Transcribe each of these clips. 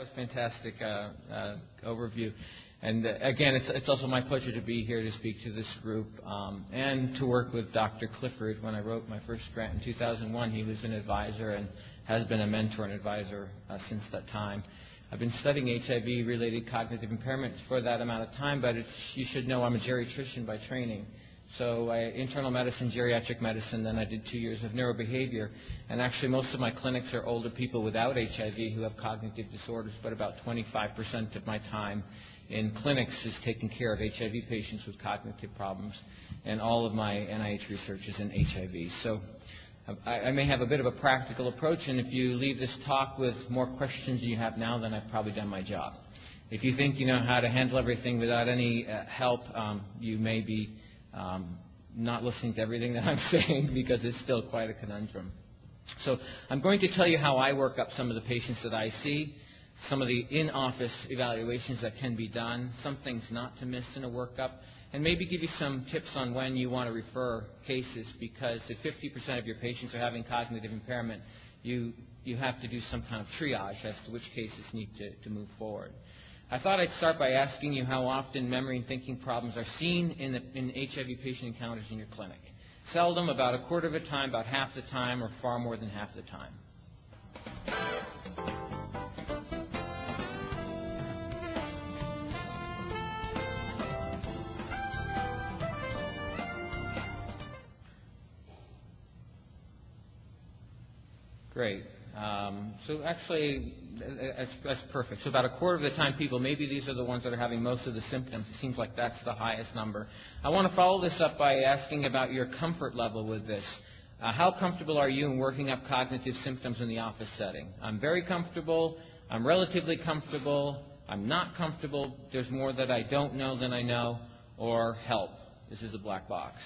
was a fantastic uh, uh, overview. And uh, again, it's, it's, also my pleasure to be here to speak to this group um, and to work with Dr. Clifford. When I wrote my first grant in 2001, he was an advisor and has been a mentor and advisor uh, since that time. I've been studying HIV-related cognitive impairment for that amount of time, but you should know I'm a geriatrician by training. So I, internal medicine, geriatric medicine, then I did two years of neurobehavior. And actually most of my clinics are older people without HIV who have cognitive disorders, but about 25% of my time in clinics is taking care of HIV patients with cognitive problems. And all of my NIH research is in HIV. So I, I may have a bit of a practical approach, and if you leave this talk with more questions than you have now, then I've probably done my job. If you think you know how to handle everything without any uh, help, um, you may be um, not listening to everything that I'm saying because it's still quite a conundrum. So I'm going to tell you how I work up some of the patients that I see, some of the in-office evaluations that can be done, some things not to miss in a workup, and maybe give you some tips on when you want to refer cases because if 50% of your patients are having cognitive impairment, you, you have to do some kind of triage as to which cases need to, to move forward. I thought I'd start by asking you how often memory and thinking problems are seen in, the, in HIV patient encounters in your clinic. Seldom, about a quarter of the time, about half the time, or far more than half the time. Great. Um, so actually, that's, that's, perfect. So about a quarter of the time, people, maybe these are the ones that are having most of the symptoms. It seems like that's the highest number. I want to follow this up by asking about your comfort level with this. Uh, how comfortable are you in working up cognitive symptoms in the office setting? I'm very comfortable. I'm relatively comfortable. I'm not comfortable. There's more that I don't know than I know. Or help. This is a black box.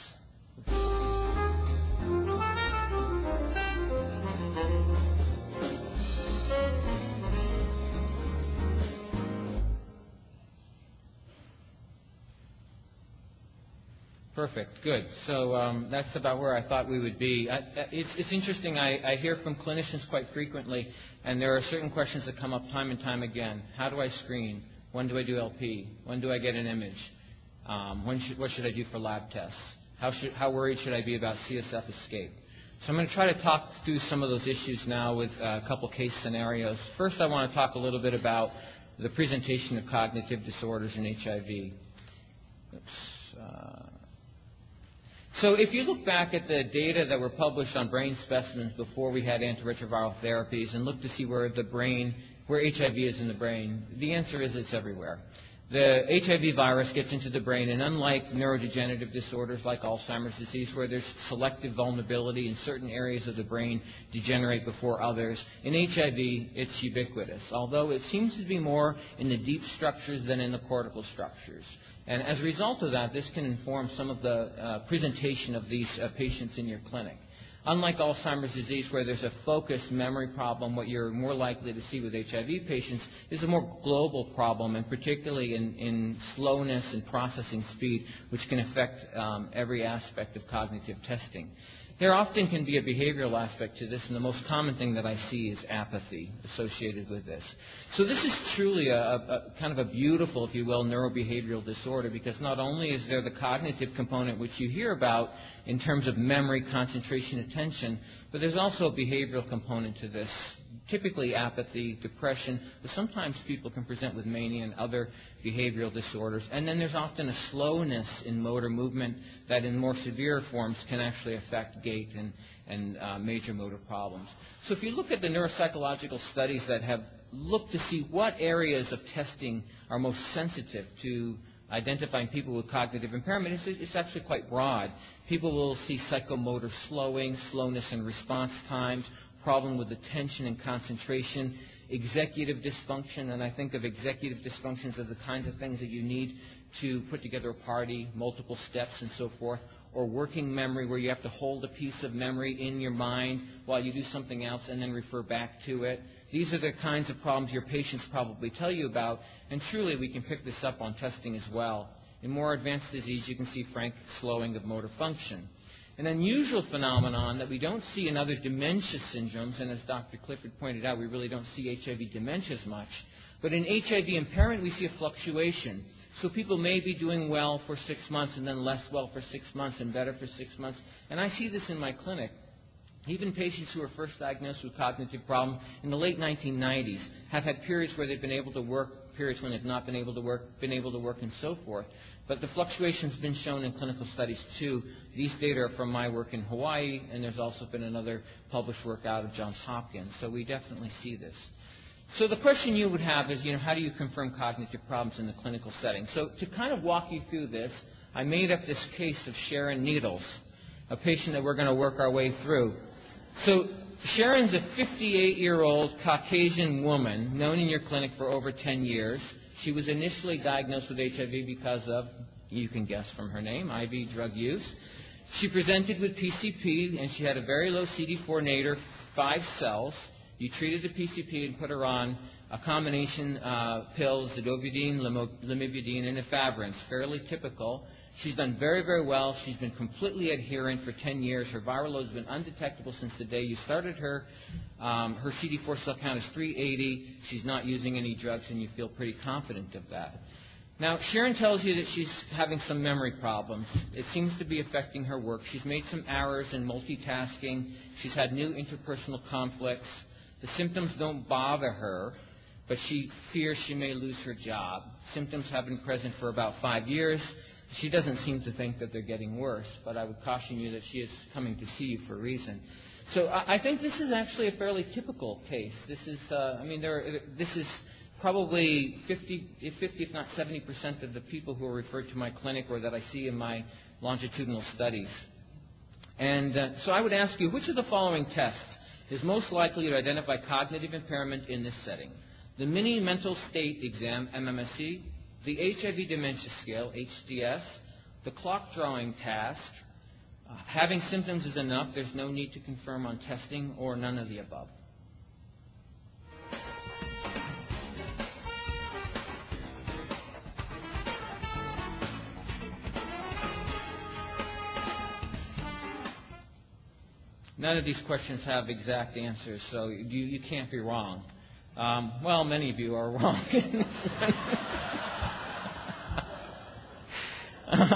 Perfect. Good. So um, that's about where I thought we would be. I, it's, it's, interesting. I, I, hear from clinicians quite frequently, and there are certain questions that come up time and time again. How do I screen? When do I do LP? When do I get an image? Um, should, what should I do for lab tests? How, should, how, worried should I be about CSF escape? So I'm going to try to talk through some of those issues now with a couple case scenarios. First, I want to talk a little bit about the presentation of cognitive disorders in HIV. Oops. Uh, so if you look back at the data that were published on brain specimens before we had antiretroviral therapies and look to see where the brain, where HIV is in the brain, the answer is it's everywhere. The HIV virus gets into the brain, and unlike neurodegenerative disorders like Alzheimer's disease, where there's selective vulnerability in certain areas of the brain degenerate before others, in HIV it's ubiquitous, although it seems to be more in the deep structures than in the cortical structures. And as a result of that, this can inform some of the uh, presentation of these uh, patients in your clinic. Unlike Alzheimer's disease, where there's a focused memory problem, what you're more likely to see with HIV patients is a more global problem, and particularly in, in slowness and processing speed, which can affect um, every aspect of cognitive testing. There often can be a behavioral aspect to this, and the most common thing that I see is apathy associated with this. So this is truly a, a, kind of a beautiful, if you will, neurobehavioral disorder because not only is there the cognitive component which you hear about in terms of memory, concentration, attention, but there's also a behavioral component to this typically apathy, depression, but sometimes people can present with mania and other behavioral disorders. And then there's often a slowness in motor movement that in more severe forms can actually affect gait and, and uh, major motor problems. So if you look at the neuropsychological studies that have looked to see what areas of testing are most sensitive to identifying people with cognitive impairment, it's, it's actually quite broad. People will see psychomotor slowing, slowness in response times, problem with attention and concentration, executive dysfunction, and I think of executive dysfunctions as the kinds of things that you need to put together a party, multiple steps and so forth, or working memory where you have to hold a piece of memory in your mind while you do something else and then refer back to it. These are the kinds of problems your patients probably tell you about, and truly we can pick this up on testing as well. In more advanced disease, you can see frank slowing of motor function. An unusual phenomenon that we don't see in other dementia syndromes, and as Dr. Clifford pointed out, we really don't see HIV dementias much. But in HIV impairment, we see a fluctuation. So people may be doing well for six months and then less well for six months and better for six months. And I see this in my clinic. Even patients who were first diagnosed with cognitive problems in the late 1990s have had periods where they've been able to work, periods when they've not been able to work, been able to work, and so forth. But the fluctuation's been shown in clinical studies too. These data are from my work in Hawaii, and there's also been another published work out of Johns Hopkins. So we definitely see this. So the question you would have is, you know, how do you confirm cognitive problems in the clinical setting? So to kind of walk you through this, I made up this case of Sharon Needles, a patient that we're going to work our way through. So Sharon's a 58-year-old Caucasian woman known in your clinic for over 10 years. She was initially diagnosed with HIV because of, you can guess from her name, IV drug use. She presented with PCP and she had a very low CD4 nadir, five cells. You treated the PCP and put her on a combination uh, pills, zidovudine, lamivudine, and efavirenz, fairly typical. She's done very, very well. She's been completely adherent for 10 years. Her viral load has been undetectable since the day you started her. Um, her CD4 cell count is 380. She's not using any drugs, and you feel pretty confident of that. Now, Sharon tells you that she's having some memory problems. It seems to be affecting her work. She's made some errors in multitasking. She's had new interpersonal conflicts. The symptoms don't bother her, but she fears she may lose her job. Symptoms have been present for about five years. She doesn't seem to think that they're getting worse, but I would caution you that she is coming to see you for a reason. So I, think this is actually a fairly typical case. This is, uh, I mean, there, this is probably 50, 50, if not 70 percent of the people who are referred to my clinic or that I see in my longitudinal studies. And uh, so I would ask you, which of the following tests is most likely to identify cognitive impairment in this setting? The Mini Mental State Exam, MMSE, the HIV Dementia Scale, HDS, the clock drawing task. Uh, having symptoms is enough. There's no need to confirm on testing or none of the above. None of these questions have exact answers, so you, you can't be wrong. Um, well, many of you are wrong.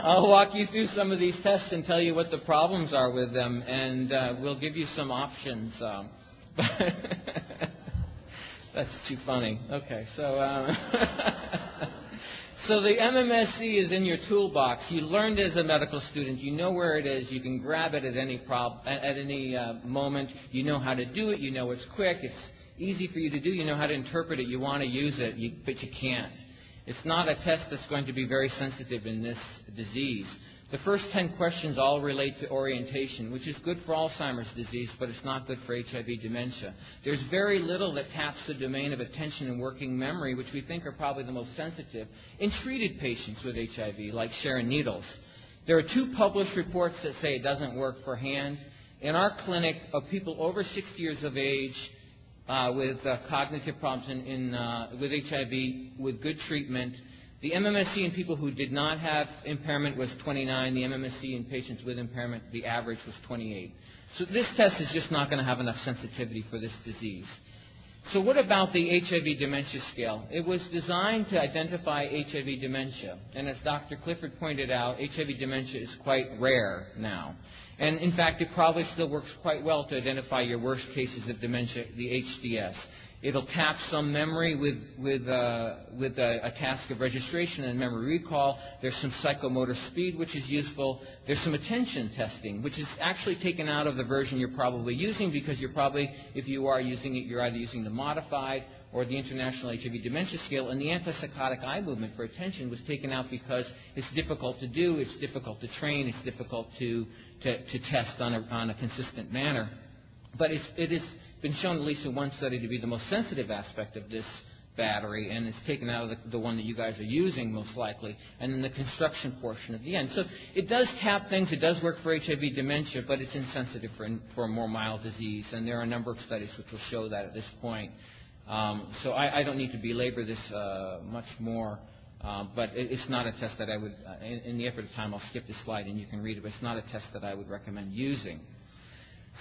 I'll walk you through some of these tests and tell you what the problems are with them, and uh, we'll give you some options. Um, that's too funny. Okay, so. Uh, So the MMSE is in your toolbox. You learned as a medical student. You know where it is. You can grab it at any prob- at any uh, moment. You know how to do it. You know it's quick. It's easy for you to do. You know how to interpret it. You want to use it, you, but you can't. It's not a test that's going to be very sensitive in this disease. The first 10 questions all relate to orientation, which is good for Alzheimer's disease, but it's not good for HIV dementia. There's very little that taps the domain of attention and working memory, which we think are probably the most sensitive, in treated patients with HIV, like Sharon Needles. There are two published reports that say it doesn't work for HAND. In our clinic, of people over 60 years of age, uh, with uh, cognitive problems in, in, uh, with HIV with good treatment. The MMSE in people who did not have impairment was 29. The MMSE in patients with impairment, the average was 28. So this test is just not going to have enough sensitivity for this disease. So what about the HIV dementia scale? It was designed to identify HIV dementia. And as Dr. Clifford pointed out, HIV dementia is quite rare now. And in fact, it probably still works quite well to identify your worst cases of dementia, the HDS. It'll tap some memory with, with, uh, with a, a, task of registration and memory recall. There's some psychomotor speed, which is useful. There's some attention testing, which is actually taken out of the version you're probably using because you're probably, if you are using it, you're either using the modified or the International HIV Dementia Scale. And the antisaccadic eye movement for attention was taken out because it's difficult to do, it's difficult to train, it's difficult to, to, to test on a, on a consistent manner. But it's, it is been shown, at least in one study, to be the most sensitive aspect of this battery, and it's taken out of the, the, one that you guys are using most likely, and then the construction portion of the end. So it does tap things. It does work for HIV dementia, but it's insensitive for, for a more mild disease, and there are a number of studies which will show that at this point. Um, so I, I, don't need to belabor this uh, much more. Uh, but it, it's not a test that I would, uh, in, in, the effort of time, I'll skip this slide and you can read it, but it's not a test that I would recommend using.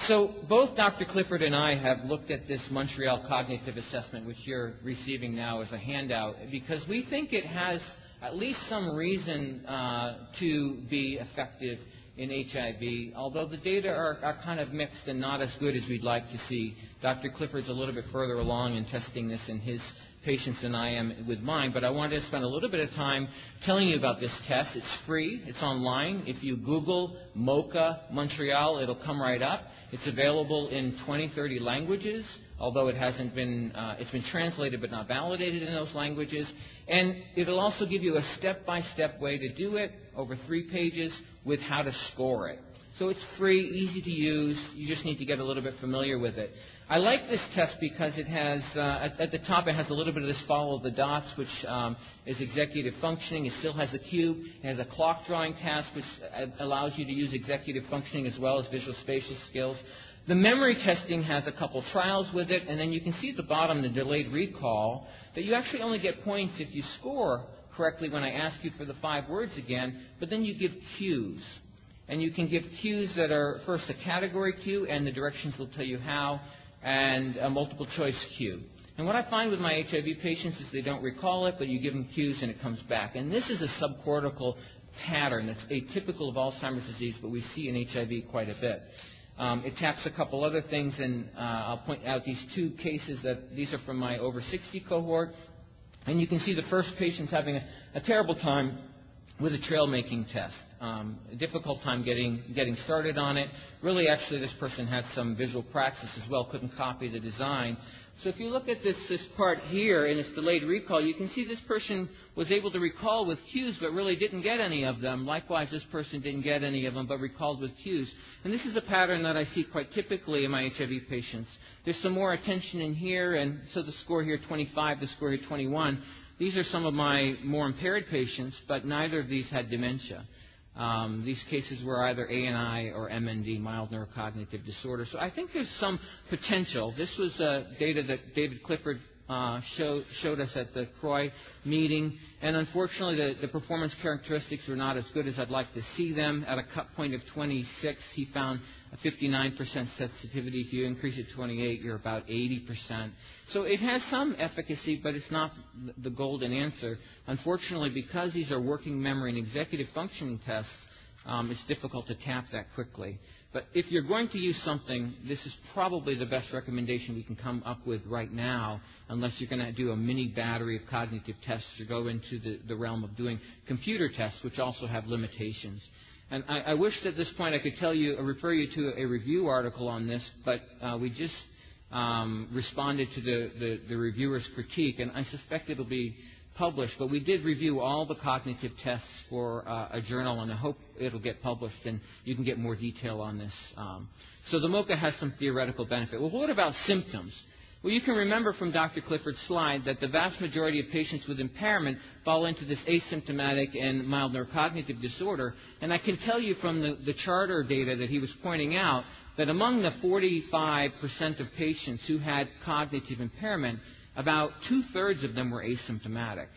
So both Dr. Clifford and I have looked at this Montreal Cognitive Assessment, which you're receiving now as a handout, because we think it has at least some reason uh, to be effective in HIV, although the data are, are, kind of mixed and not as good as we'd like to see. Dr. Clifford's a little bit further along in testing this in his patients than I am with mine, but I wanted to spend a little bit of time telling you about this test. It's free. It's online. If you Google MoCA Montreal, it'll come right up. It's available in 20, 30 languages, although it hasn't been, uh, it's been translated but not validated in those languages. And it'll also give you a step-by-step way to do it over three pages with how to score it. So it's free, easy to use. You just need to get a little bit familiar with it. I like this test because it has, uh, at, at, the top, it has a little bit of this follow the dots, which um, is executive functioning. It still has a cube. It has a clock drawing task, which uh, allows you to use executive functioning as well as visual spatial skills. The memory testing has a couple trials with it, and then you can see at the bottom the delayed recall that you actually only get points if you score correctly when I ask you for the five words again, but then you give cues. And you can give cues that are first a category cue, and the directions will tell you how and a multiple choice cue. And what I find with my HIV patients is they don't recall it, but you give them cues and it comes back. And this is a subcortical pattern that's atypical of Alzheimer's disease, but we see in HIV quite a bit. Um, it taps a couple other things, and uh, I'll point out these two cases that these are from my over 60 cohort. And you can see the first patient's having a, a terrible time with a trail making test. Um, difficult time getting, getting started on it. Really, actually, this person had some visual praxis as well, couldn't copy the design. So if you look at this, this part here in this delayed recall, you can see this person was able to recall with cues but really didn't get any of them. Likewise, this person didn't get any of them but recalled with cues. And this is a pattern that I see quite typically in my HIV patients. There's some more attention in here, and so the score here 25, the score here 21. These are some of my more impaired patients, but neither of these had dementia. Um, these cases were either ANI or MND, mild neurocognitive disorder. So I think there's some potential. This was uh, data that David Clifford uh, show, showed us at the CROI meeting. And unfortunately, the, the, performance characteristics were not as good as I'd like to see them. At a cut point of 26, he found a 59% sensitivity. If you increase it to 28, you're about 80%. So it has some efficacy, but it's not the golden answer. Unfortunately, because these are working memory and executive functioning tests, um, it's difficult to tap that quickly. But if you're going to use something, this is probably the best recommendation we can come up with right now, unless you're going to do a mini battery of cognitive tests or go into the, the realm of doing computer tests, which also have limitations. And I, I wish at this point I could tell you, refer you to a review article on this, but uh, we just um, responded to the, the, the reviewer's critique, and I suspect it'll be published, but we did review all the cognitive tests for uh, a journal, and I hope it'll get published and you can get more detail on this. Um, so the MoCA has some theoretical benefit. Well, what about symptoms? Well, you can remember from Dr. Clifford's slide that the vast majority of patients with impairment fall into this asymptomatic and mild neurocognitive disorder. And I can tell you from the, the CHARTER data that he was pointing out that among the 45% of patients who had cognitive impairment, about two thirds of them were asymptomatic.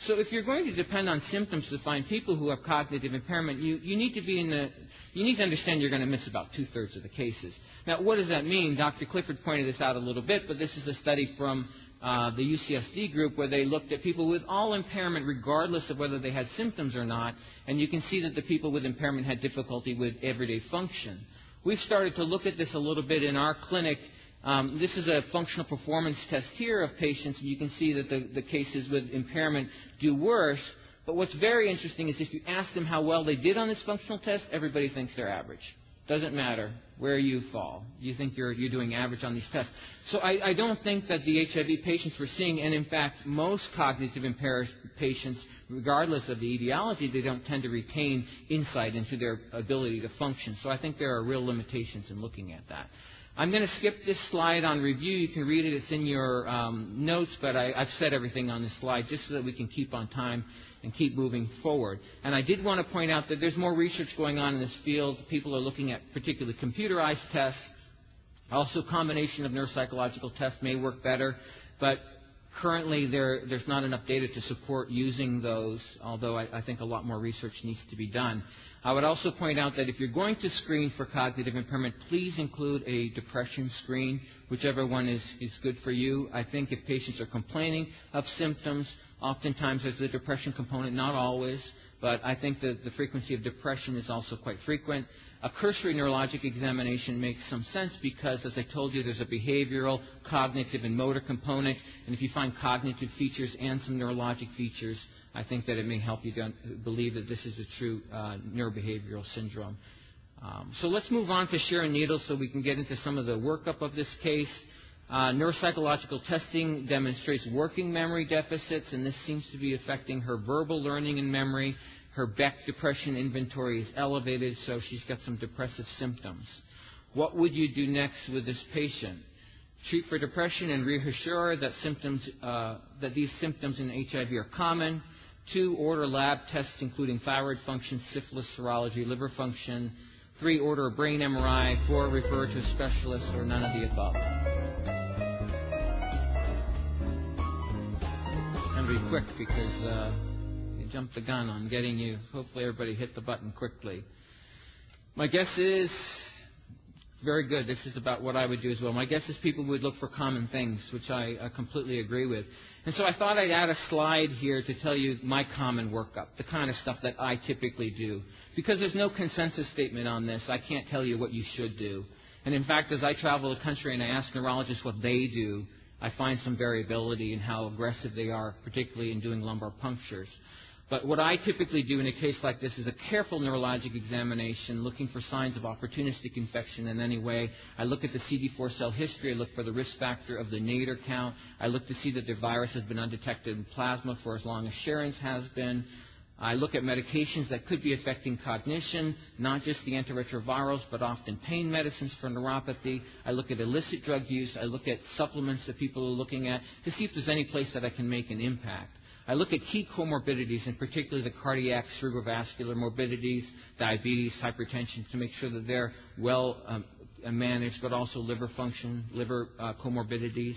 So if you're going to depend on symptoms to find people who have cognitive impairment, you, you need to be in the, you need to understand you're going to miss about two thirds of the cases. Now, what does that mean? Dr. Clifford pointed this out a little bit, but this is a study from uh, the UCSD group where they looked at people with all impairment regardless of whether they had symptoms or not, and you can see that the people with impairment had difficulty with everyday function. We've started to look at this a little bit in our clinic um, this is a functional performance test here of patients, and you can see that the, the cases with impairment do worse. But what's very interesting is if you ask them how well they did on this functional test, everybody thinks they're average. Doesn't matter where you fall. You think you're, you're doing average on these tests. So I, I don't think that the HIV patients we're seeing, and in fact, most cognitive impaired patients, regardless of the etiology, they don't tend to retain insight into their ability to function. So I think there are real limitations in looking at that. I'm going to skip this slide on review. You can read it. It's in your um, notes, but I, have said everything on this slide just so that we can keep on time and keep moving forward. And I did want to point out that there's more research going on in this field. People are looking at particularly computerized tests. Also, combination of neuropsychological tests may work better. But Currently, there, there's not enough data to support using those, although I, I think a lot more research needs to be done. I would also point out that if you're going to screen for cognitive impairment, please include a depression screen, whichever one is, is good for you. I think if patients are complaining of symptoms, oftentimes there's a depression component, not always, but I think that the frequency of depression is also quite frequent. A cursory neurologic examination makes some sense because, as I told you, there's a behavioral, cognitive, and motor component. And if you find cognitive features and some neurologic features, I think that it may help you believe that this is a true uh, neurobehavioral syndrome. Um, so let's move on to Sharon Needles so we can get into some of the workup of this case. Uh, neuropsychological testing demonstrates working memory deficits, and this seems to be affecting her verbal learning and memory. Her Beck depression inventory is elevated, so she's got some depressive symptoms. What would you do next with this patient? Treat for depression and reassure that symptoms uh, that these symptoms in HIV are common. Two, order lab tests including thyroid function, syphilis, serology, liver function. Three, order a brain MRI. Four, refer to a specialist or none of the above. To be quick because uh, jumped the gun on getting you. Hopefully, everybody hit the button quickly. My guess is very good. This is about what I would do as well. My guess is people would look for common things, which I uh, completely agree with. And so I thought I'd add a slide here to tell you my common workup, the kind of stuff that I typically do. Because there's no consensus statement on this, I can't tell you what you should do. And in fact, as I travel the country and I ask neurologists what they do, I find some variability in how aggressive they are, particularly in doing lumbar punctures. But what I typically do in a case like this is a careful neurologic examination, looking for signs of opportunistic infection in any way. I look at the CD4 cell history. I look for the risk factor of the nadir count. I look to see that the virus has been undetected in plasma for as long as Sharon's has been. I look at medications that could be affecting cognition, not just the antiretrovirals, but often pain medicines for neuropathy. I look at illicit drug use. I look at supplements that people are looking at to see if there's any place that I can make an impact. I look at key comorbidities, and particularly the cardiac, cerebrovascular morbidities, diabetes, hypertension, to make sure that they're well um, managed, but also liver function, liver uh, comorbidities.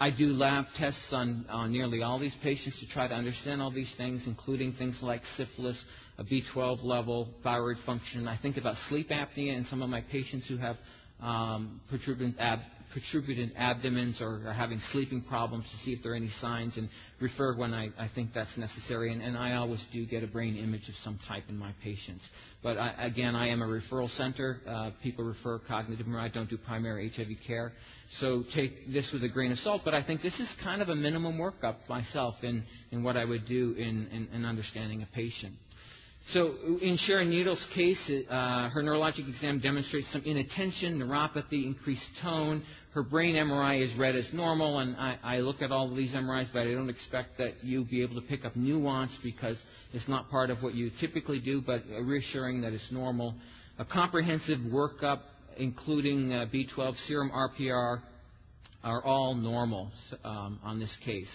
I do lab tests on, on nearly all these patients to try to understand all these things, including things like syphilis, a B12 level, thyroid function. I think about sleep apnea in some of my patients who have um, protuberant ab- protuberant abdomens or are having sleeping problems to see if there are any signs and refer when I, I think that's necessary. And, and, I always do get a brain image of some type in my patients. But I, again, I am a referral center. Uh, people refer cognitive MRI. I don't do primary HIV care. So take this with a grain of salt. But I think this is kind of a minimum workup myself in, in what I would do in, in, in understanding a patient. So in Sharon Needles' case, uh, her neurologic exam demonstrates some inattention, neuropathy, increased tone. Her brain MRI is read as normal, and I, I look at all of these MRIs, but I don't expect that you'll be able to pick up nuance because it's not part of what you typically do, but reassuring that it's normal. A comprehensive workup, including uh, B12 serum RPR, are all normal um, on this case.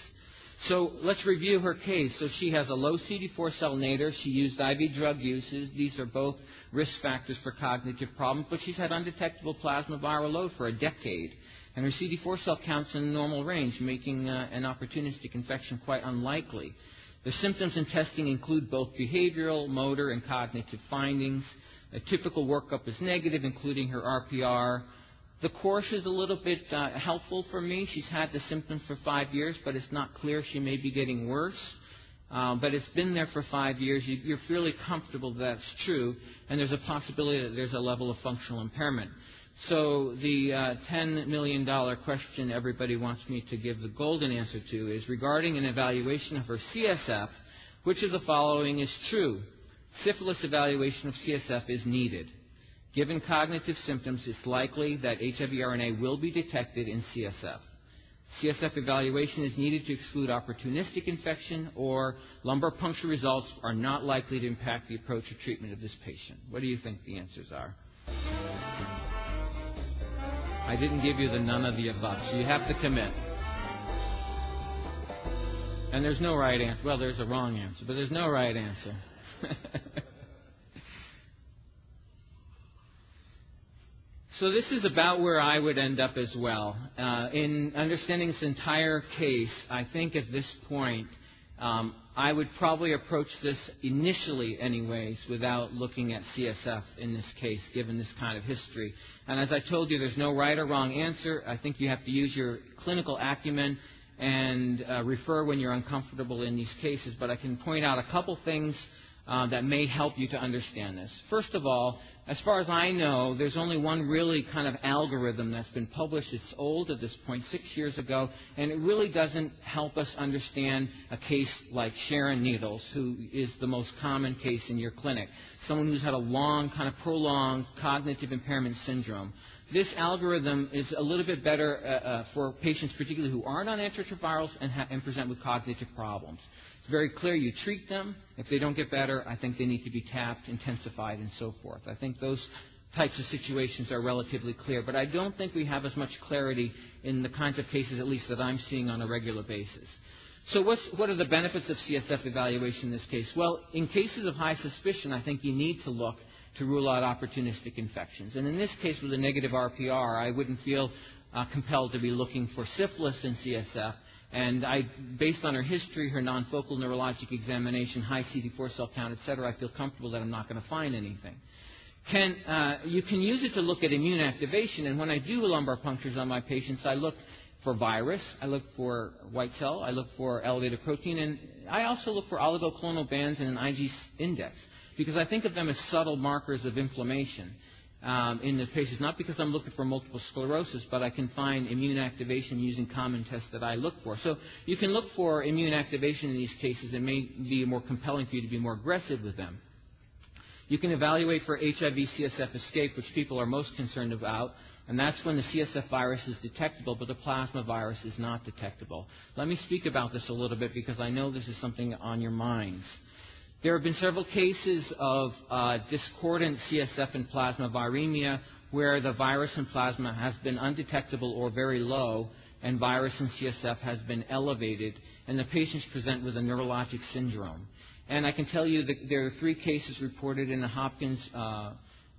So let's review her case. So she has a low CD4 cell nadir. She used IV drug uses. These are both risk factors for cognitive problems, but she's had undetectable plasma viral load for a decade. And her CD4 cell counts in the normal range, making uh, an opportunistic infection quite unlikely. The symptoms and testing include both behavioral, motor, and cognitive findings. A typical workup is negative, including her RPR. The course is a little bit uh, helpful for me. She's had the symptoms for five years, but it's not clear she may be getting worse. Uh, but it's been there for five years. You, you're fairly comfortable that that's true, and there's a possibility that there's a level of functional impairment. So the uh, $10 million question everybody wants me to give the golden answer to is regarding an evaluation of her CSF, which of the following is true? Syphilis evaluation of CSF is needed. Given cognitive symptoms, it's likely that HIV RNA will be detected in CSF. CSF evaluation is needed to exclude opportunistic infection or lumbar puncture results are not likely to impact the approach of treatment of this patient. What do you think the answers are? I didn't give you the none of the above, so you have to commit. And there's no right answer. Well, there's a wrong answer, but there's no right answer. So this is about where I would end up as well. Uh, in understanding this entire case, I think at this point, um, I would probably approach this initially, anyways, without looking at CSF in this case, given this kind of history. And as I told you, there's no right or wrong answer. I think you have to use your clinical acumen and uh, refer when you're uncomfortable in these cases. But I can point out a couple things uh, that may help you to understand this. First of all, as far as I know, there's only one really kind of algorithm that's been published. It's old at this point, six years ago, and it really doesn't help us understand a case like Sharon Needles, who is the most common case in your clinic. Someone who's had a long, kind of prolonged cognitive impairment syndrome. This algorithm is a little bit better uh, uh, for patients, particularly who aren't on antiretrovirals and, ha- and present with cognitive problems. It's very clear you treat them. If they don't get better, I think they need to be tapped, intensified, and so forth. I think those types of situations are relatively clear, but I don't think we have as much clarity in the kinds of cases, at least that I'm seeing on a regular basis. So what are the benefits of CSF evaluation in this case? Well, in cases of high suspicion, I think you need to look to rule out opportunistic infections. And in this case, with a negative RPR, I wouldn't feel uh, compelled to be looking for syphilis in CSF and I, based on her history, her non-focal neurologic examination, high CD4 cell count, et cetera, I feel comfortable that I'm not going to find anything. Can, uh, you can use it to look at immune activation, and when I do lumbar punctures on my patients, I look for virus, I look for white cell, I look for elevated protein, and I also look for oligoclonal bands and an IG index, because I think of them as subtle markers of inflammation um, in the patients, not because I'm looking for multiple sclerosis, but I can find immune activation using common tests that I look for. So you can look for immune activation in these cases. It may be more compelling for you to be more aggressive with them. You can evaluate for HIV CSF escape, which people are most concerned about, and that's when the CSF virus is detectable, but the plasma virus is not detectable. Let me speak about this a little bit because I know this is something on your minds. There have been several cases of uh, discordant CSF and plasma viremia where the virus in plasma has been undetectable or very low, and virus in CSF has been elevated, and the patients present with a neurologic syndrome. And I can tell you that there are three cases reported in the Hopkins uh,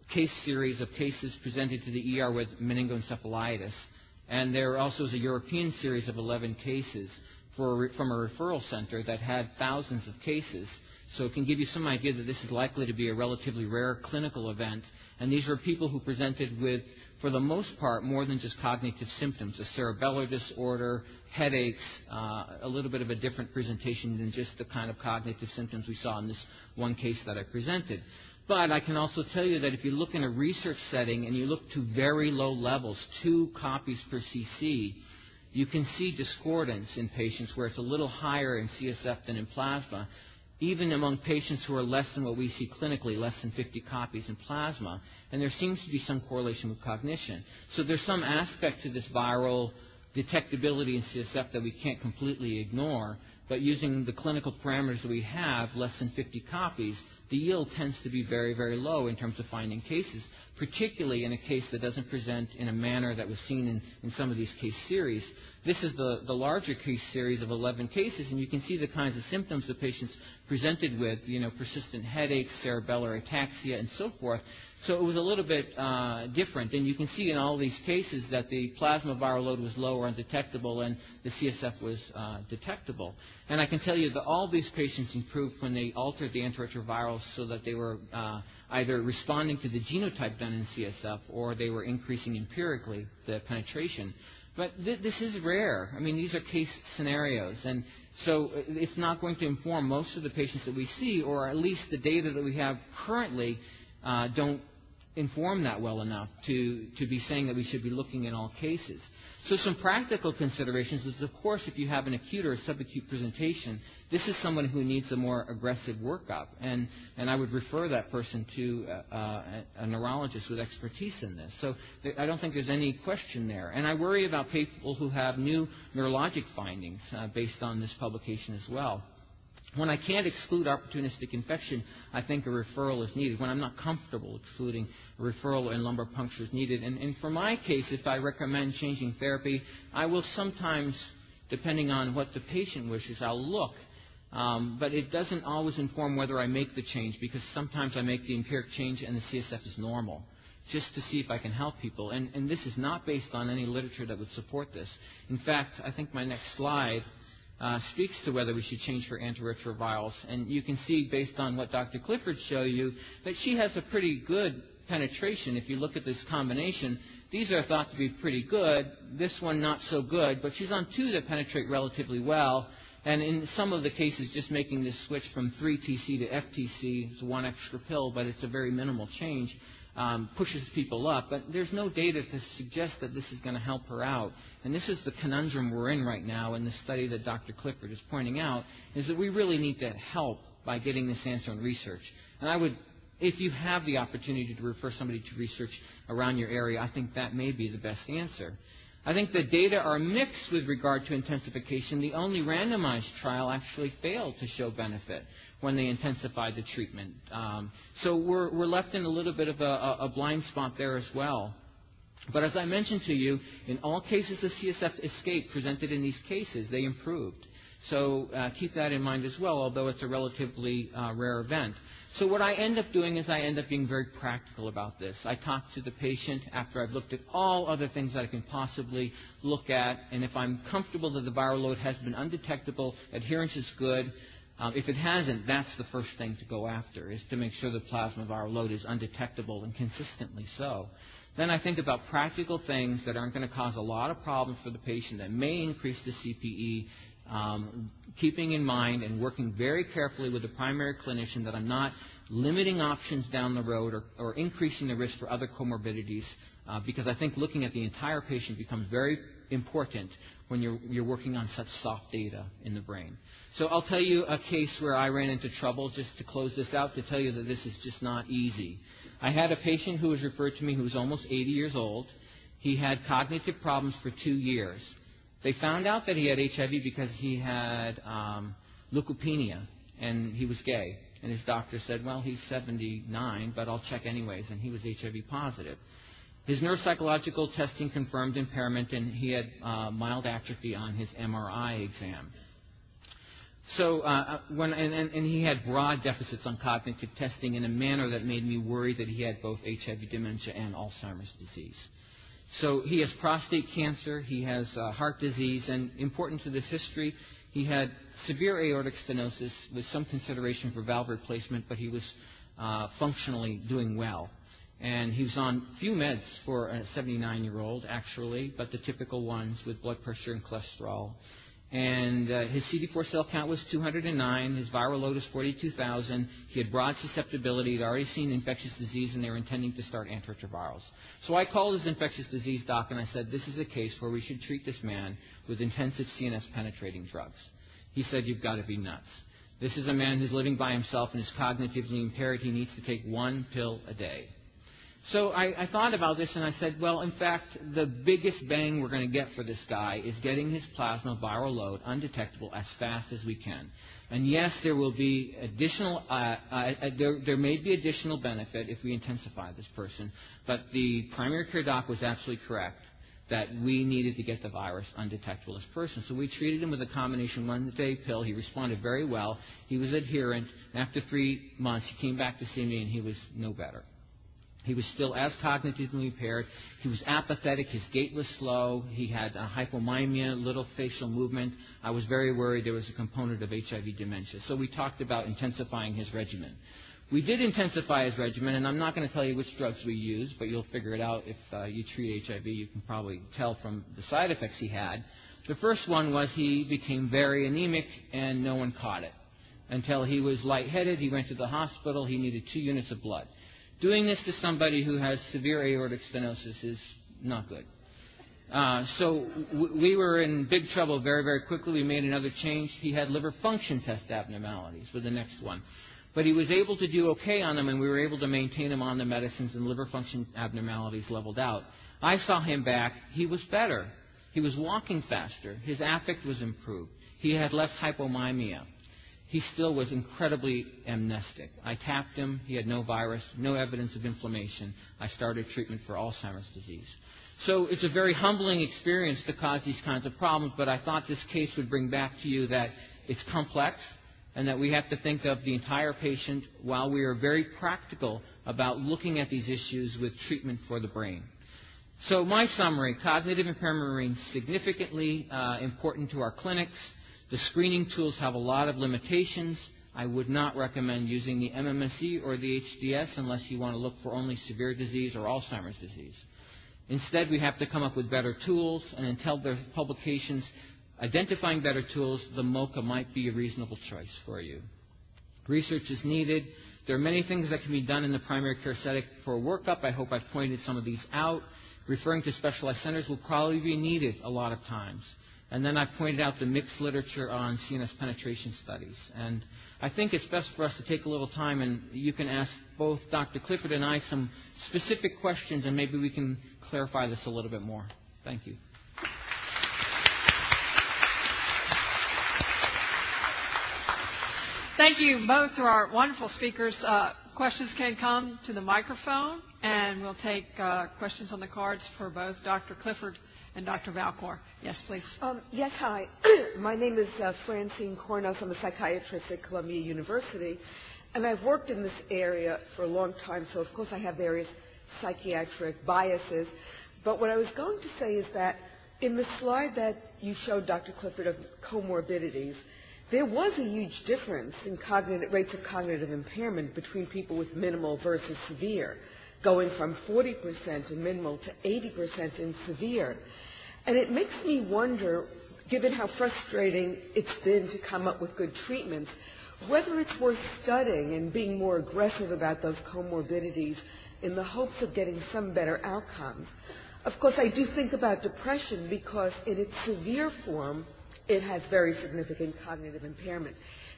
case series of cases presented to the ER with meningoencephalitis. And there also is a European series of 11 cases for, from a referral center that had thousands of cases. So it can give you some idea that this is likely to be a relatively rare clinical event. And these are people who presented with, for the most part, more than just cognitive symptoms, a cerebellar disorder, headaches, uh, a little bit of a different presentation than just the kind of cognitive symptoms we saw in this one case that I presented. But I can also tell you that if you look in a research setting and you look to very low levels, two copies per cc, you can see discordance in patients where it's a little higher in CSF than in plasma even among patients who are less than what we see clinically, less than 50 copies in plasma, and there seems to be some correlation with cognition. So there's some aspect to this viral detectability in CSF that we can't completely ignore, but using the clinical parameters that we have, less than 50 copies, the yield tends to be very, very low in terms of finding cases, particularly in a case that doesn't present in a manner that was seen in, in some of these case series. This is the, the larger case series of 11 cases, and you can see the kinds of symptoms the patients presented with, you know, persistent headaches, cerebellar ataxia, and so forth. So it was a little bit uh, different. And you can see in all these cases that the plasma viral load was low or undetectable and the CSF was uh, detectable. And I can tell you that all these patients improved when they altered the antiretrovirals so that they were uh, either responding to the genotype done in CSF or they were increasing empirically the penetration. But th- this is rare. I mean, these are case scenarios. And so uh, it's not going to inform most of the patients that we see, or at least the data that we have currently uh, don't inform that well enough to, to be saying that we should be looking in all cases. So some practical considerations is, of course, if you have an acute or a subacute presentation, this is someone who needs a more aggressive workup. And, and I would refer that person to uh, a, a neurologist with expertise in this. So th- I don't think there's any question there. And I worry about people who have new neurologic findings uh, based on this publication as well. When I can't exclude opportunistic infection, I think a referral is needed. When I'm not comfortable excluding a referral and lumbar puncture is needed. And, and for my case, if I recommend changing therapy, I will sometimes, depending on what the patient wishes, I'll look. Um, but it doesn't always inform whether I make the change because sometimes I make the empiric change and the CSF is normal. just to see if I can help people. And, and this is not based on any literature that would support this. In fact, I think my next slide uh, speaks to whether we should change for antiretrovirals. And you can see, based on what Dr. Clifford showed you, that she has a pretty good penetration. If you look at this combination, these are thought to be pretty good. This one not so good, but she's on two that penetrate relatively well. And in some of the cases, just making this switch from 3TC to FTC is one extra pill, but it's a very minimal change um, pushes people up. But there's no data to suggest that this is going to help her out. And this is the conundrum we're in right now in the study that Dr. Clifford is pointing out, is that we really need to help by getting this answer in research. And I would, if you have the opportunity to refer somebody to research around your area, I think that may be the best answer. I think the data are mixed with regard to intensification. The only randomized trial actually failed to show benefit when they intensified the treatment. Um, so we're, we're left in a little bit of a, a blind spot there as well. But as I mentioned to you, in all cases of CSF escape presented in these cases, they improved. So uh, keep that in mind as well, although it's a relatively uh, rare event. So what I end up doing is I end up being very practical about this. I talk to the patient after I've looked at all other things that I can possibly look at, and if I'm comfortable that the viral load has been undetectable, adherence is good. Um, if it hasn't, that's the first thing to go after, is to make sure the plasma viral load is undetectable and consistently so. Then I think about practical things that aren't going to cause a lot of problems for the patient that may increase the CPE um, keeping in mind and working very carefully with the primary clinician that I'm not limiting options down the road or, or increasing the risk for other comorbidities, uh, because I think looking at the entire patient becomes very important when you're, you're working on such soft data in the brain. So I'll tell you a case where I ran into trouble just to close this out to tell you that this is just not easy. I had a patient who was referred to me who was almost 80 years old. He had cognitive problems for two years. They found out that he had HIV because he had um, leukopenia and he was gay. And his doctor said, well, he's 79, but I'll check anyways. And he was HIV positive. His neuropsychological testing confirmed impairment, and he had uh, mild atrophy on his MRI exam. So, uh, uh, when, and, and, and, he had broad deficits on cognitive testing in a manner that made me worry that he had both HIV dementia and Alzheimer's disease. So he has prostate cancer, he has uh, heart disease, and important to this history, he had severe aortic stenosis with some consideration for valve replacement, but he was uh, functionally doing well. And he was on few meds for a 79 year old, actually, but the typical ones with blood pressure and cholesterol and uh, his CD4 cell count was 209. His viral load is 42,000. He had broad susceptibility. He'd already seen infectious disease, and they were intending to start antiretrovirals. So I called his infectious disease doc, and I said, this is a case where we should treat this man with intensive CNS penetrating drugs. He said, you've got to be nuts. This is a man who's living by himself and is cognitively impaired. He needs to take one pill a day. So I, I, thought about this and I said, well, in fact, the biggest bang we're going to get for this guy is getting his plasma viral load undetectable as fast as we can. And yes, there will be additional, uh, uh, uh, there, there may be additional benefit if we intensify this person, but the primary care doc was absolutely correct that we needed to get the virus undetectable as person. So we treated him with a combination one-day pill. He responded very well. He was adherent. After three months, he came back to see me and he was no better. He was still as cognitively impaired. He was apathetic. His gait was slow. He had a hypomimia, little facial movement. I was very worried there was a component of HIV dementia. So we talked about intensifying his regimen. We did intensify his regimen, and I'm not going to tell you which drugs we used, but you'll figure it out if uh, you treat HIV. You can probably tell from the side effects he had. The first one was he became very anemic, and no one caught it. Until he was lightheaded, he went to the hospital. He needed two units of blood. Doing this to somebody who has severe aortic stenosis is not good. Uh, so w- we were in big trouble very, very quickly. We made another change. He had liver function test abnormalities for the next one. But he was able to do okay on them, and we were able to maintain him on the medicines, and liver function abnormalities leveled out. I saw him back. He was better. He was walking faster. His affect was improved. He had less hypomimia he still was incredibly amnestic. I tapped him. He had no virus, no evidence of inflammation. I started treatment for Alzheimer's disease. So it's a very humbling experience to cause these kinds of problems, but I thought this case would bring back to you that it's complex. and that we have to think of the entire patient while we are very practical about looking at these issues with treatment for the brain. So my summary, cognitive impairment remains significantly uh, important to our clinics. The screening tools have a lot of limitations. I would not recommend using the MMSE or the HDS unless you want to look for only severe disease or Alzheimer's disease. Instead, we have to come up with better tools, and until are publications identifying better tools, the MoCA might be a reasonable choice for you. Research is needed. There are many things that can be done in the primary care setting for workup. I hope I've pointed some of these out. Referring to specialized centers will probably be needed a lot of times. And then I've pointed out the mixed literature on CNS penetration studies. And I think it's best for us to take a little time and you can ask both Dr. Clifford and I some specific questions and maybe we can clarify this a little bit more. Thank you. Thank you both to our wonderful speakers. Uh, questions can come to the microphone, and we'll take uh, questions on the cards for both Dr. Clifford and Dr. Valcour. Yes, please. Um, yes, hi. My name is uh, Francine Cournos. I'm a psychiatrist at Columbia University, and I've worked in this area for a long time, so of course I have various psychiatric biases. But what I was going to say is that in the slide that you showed, Dr. Clifford, of comorbidities, there was a huge difference in cognitive, rates of cognitive impairment between people with minimal versus severe, going from 40% in minimal to 80% in severe. And it makes me wonder, given how frustrating it's been to come up with good treatments, whether it's worth studying and being more aggressive about those comorbidities in the hopes of getting some better outcomes. Of course, I do think about depression because in its severe form, it has very significant cognitive impairment.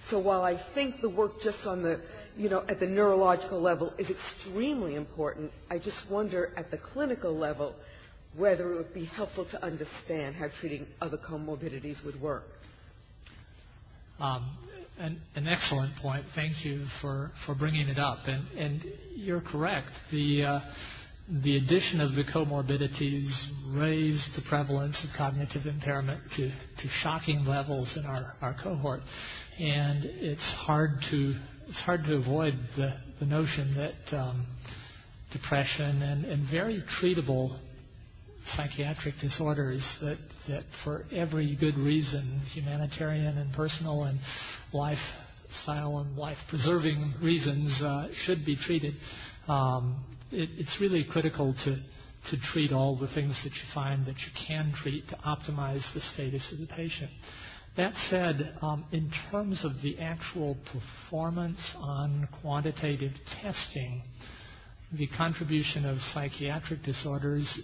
So while I think the work just on the, you know, at the neurological level is extremely important, I just wonder at the clinical level whether it would be helpful to understand how treating other comorbidities would work. Um, an, an, excellent point. Thank you for, for bringing it up. And, and you're correct. The, uh, the addition of the comorbidities raised the prevalence of cognitive impairment to, to shocking levels in our, our cohort. And it's hard to, it's hard to avoid the, the notion that um, depression and, and very treatable psychiatric disorders that, that for every good reason, humanitarian and personal and lifestyle and life preserving reasons, uh, should be treated. Um, it, it's really critical to, to treat all the things that you find that you can treat to optimize the status of the patient. That said, um, in terms of the actual performance on quantitative testing, the contribution of psychiatric disorders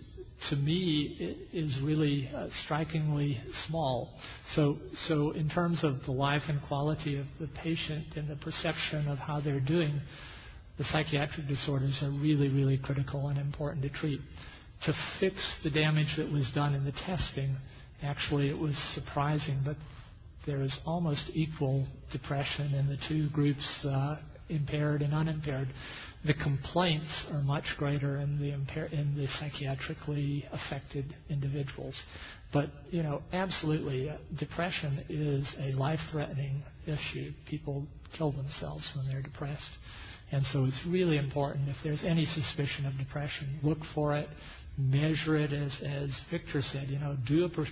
to me is really uh, strikingly small. So, so in terms of the life and quality of the patient and the perception of how they're doing, the psychiatric disorders are really, really critical and important to treat. To fix the damage that was done in the testing, actually it was surprising, but there is almost equal depression in the two groups, uh, impaired and unimpaired. The complaints are much greater in the, impair- in the psychiatrically affected individuals. But, you know, absolutely, uh, depression is a life-threatening issue. People kill themselves when they're depressed. And so it's really important if there's any suspicion of depression, look for it, measure it as, as Victor said, you know, do a,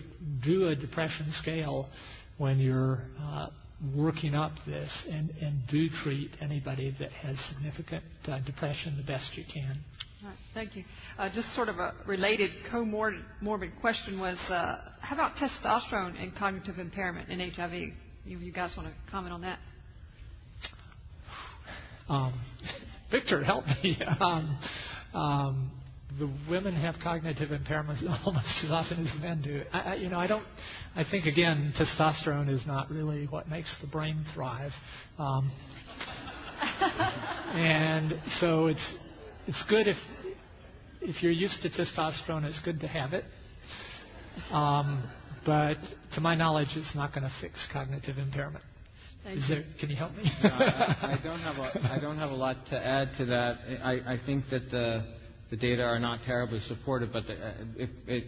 do a depression scale when you're uh, working up this and, and do treat anybody that has significant uh, depression the best you can. Right, thank you. Uh, just sort of a related comorbid question was, uh, how about testosterone and cognitive impairment in HIV? You guys want to comment on that? Um, Victor, help me. Um, um, the women have cognitive impairments almost as often as men do. I, I, you know, I don't. I think again, testosterone is not really what makes the brain thrive, um, and so it's it's good if if you're used to testosterone, it's good to have it. Um, but to my knowledge, it's not going to fix cognitive impairment. Thank there, can you help me? no, I, I, don't have a, I don't have a lot to add to that. I, I think that the, the data are not terribly supportive, but the, uh, it, it,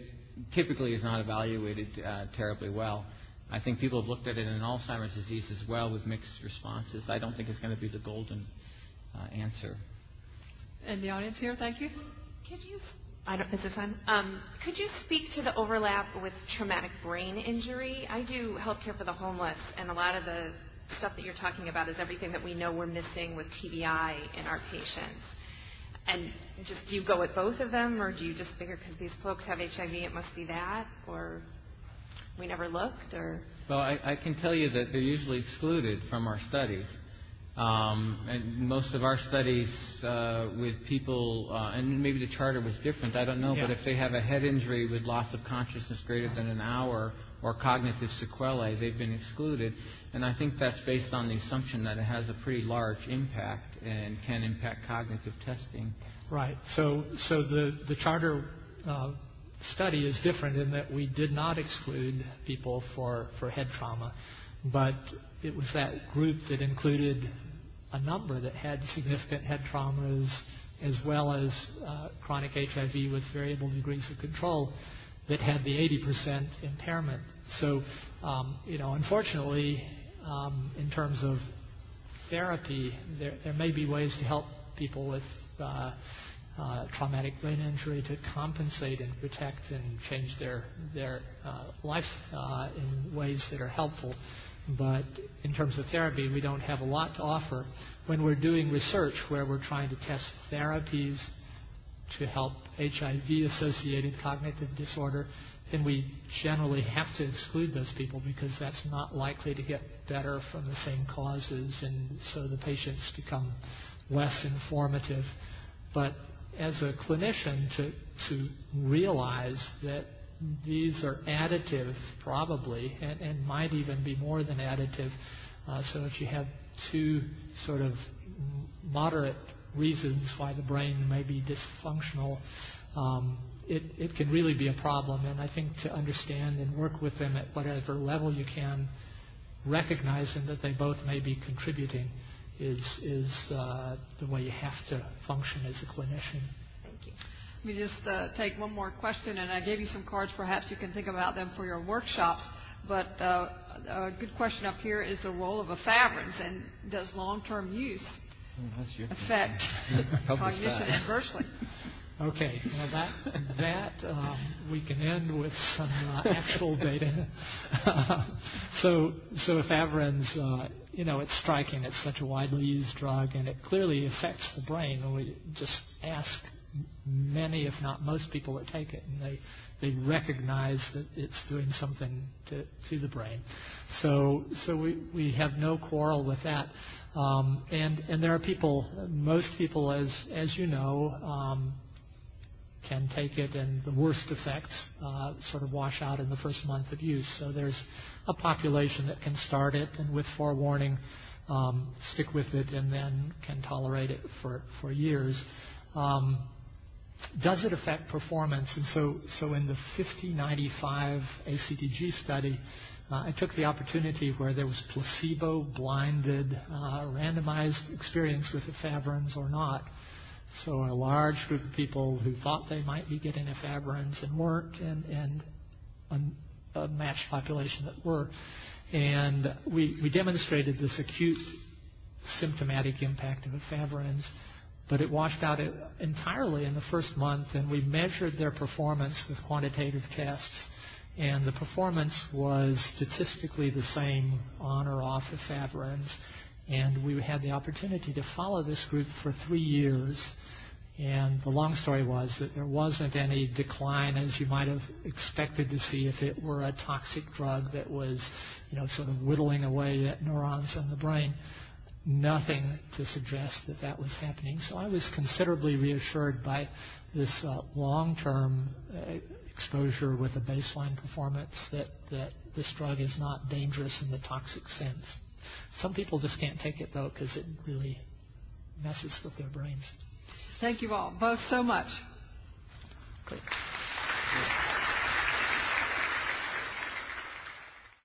typically is not evaluated uh, terribly well. I think people have looked at it in Alzheimer's disease as well with mixed responses. I don't think it's going to be the golden uh, answer. In the audience here, thank you. Could you, I don't, is this on? Um, could you speak to the overlap with traumatic brain injury? I do healthcare for the homeless, and a lot of the stuff that you're talking about is everything that we know we're missing with TBI in our patients. And just do you go with both of them, or do you just figure because these folks have HIV, it must be that, or we never looked, or? Well, I, I can tell you that they're usually excluded from our studies. Um, and most of our studies uh, with people, uh, and maybe the CHARTER was different, I don't know, Yeah. but if they have a head injury with loss of consciousness greater than an hour or cognitive sequelae, they've been excluded. And I think that's based on the assumption that it has a pretty large impact and can impact cognitive testing. Right. So, so the, the CHARTER uh, study is different in that we did not exclude people for, for head trauma, but it was that group that included a number that had significant head traumas as well as uh, chronic HIV with variable degrees of control that had the 80% impairment. So, um, you know, unfortunately, um, in terms of therapy, there, there may be ways to help people with uh, uh, traumatic brain injury to compensate and protect and change their their uh, life uh, in ways that are helpful. But in terms of therapy, we don't have a lot to offer. When we're doing research where we're trying to test therapies to help HIV-associated cognitive disorder, then we generally have to exclude those people because that's not likely to get better from the same causes, and so the patients become less informative. But as a clinician, to, to realize that these are additive, probably, and, and might even be more than additive. Uh, so if you have two sort of moderate reasons why the brain may be dysfunctional, um, it, it can really be a problem. And I think to understand and work with them at whatever level you can, recognizing that they both may be contributing, is, is uh, the way you have to function as a clinician. Thank you. Let me just uh, take one more question, and I gave you some cards. Perhaps you can think about them for your workshops. But uh, a good question up here is the role of efavirenz, and does long-term use affect Help us cognition adversely? Okay, well that that um, we can end with some uh, actual data. so so efavirenz, uh, you know, it's striking. It's such a widely used drug, and it clearly affects the brain. And we just ask many, if not most, people that take it, and they they recognize that it's doing something to, to the brain. So so we we have no quarrel with that. Um, and and there are people, most people, as as you know. Um, can take it and the worst effects uh, sort of wash out in the first month of use. So there's a population that can start it and with forewarning um, stick with it and then can tolerate it for, for years. Um, does it affect performance? And so, so in the 5095 ACTG study, uh, I took the opportunity where there was placebo-blinded, uh, randomized experience with efavirenz or not. So a large group of people who thought they might be getting efavirenz and weren't, and, and a, a matched population that were. And we, we demonstrated this acute symptomatic impact of efavirenz, but it washed out entirely in the first month, and we measured their performance with quantitative tests. And the performance was statistically the same on or off efavirenz. And we had the opportunity to follow this group for three years. And the long story was that there wasn't any decline as you might have expected to see if it were a toxic drug that was, you know, sort of whittling away at neurons in the brain. Nothing to suggest that that was happening. So I was considerably reassured by this uh, long-term uh, exposure with a baseline performance that, that this drug is not dangerous in the toxic sense. Some people just can't take it though because it really messes with their brains. Thank you all both so much. Great.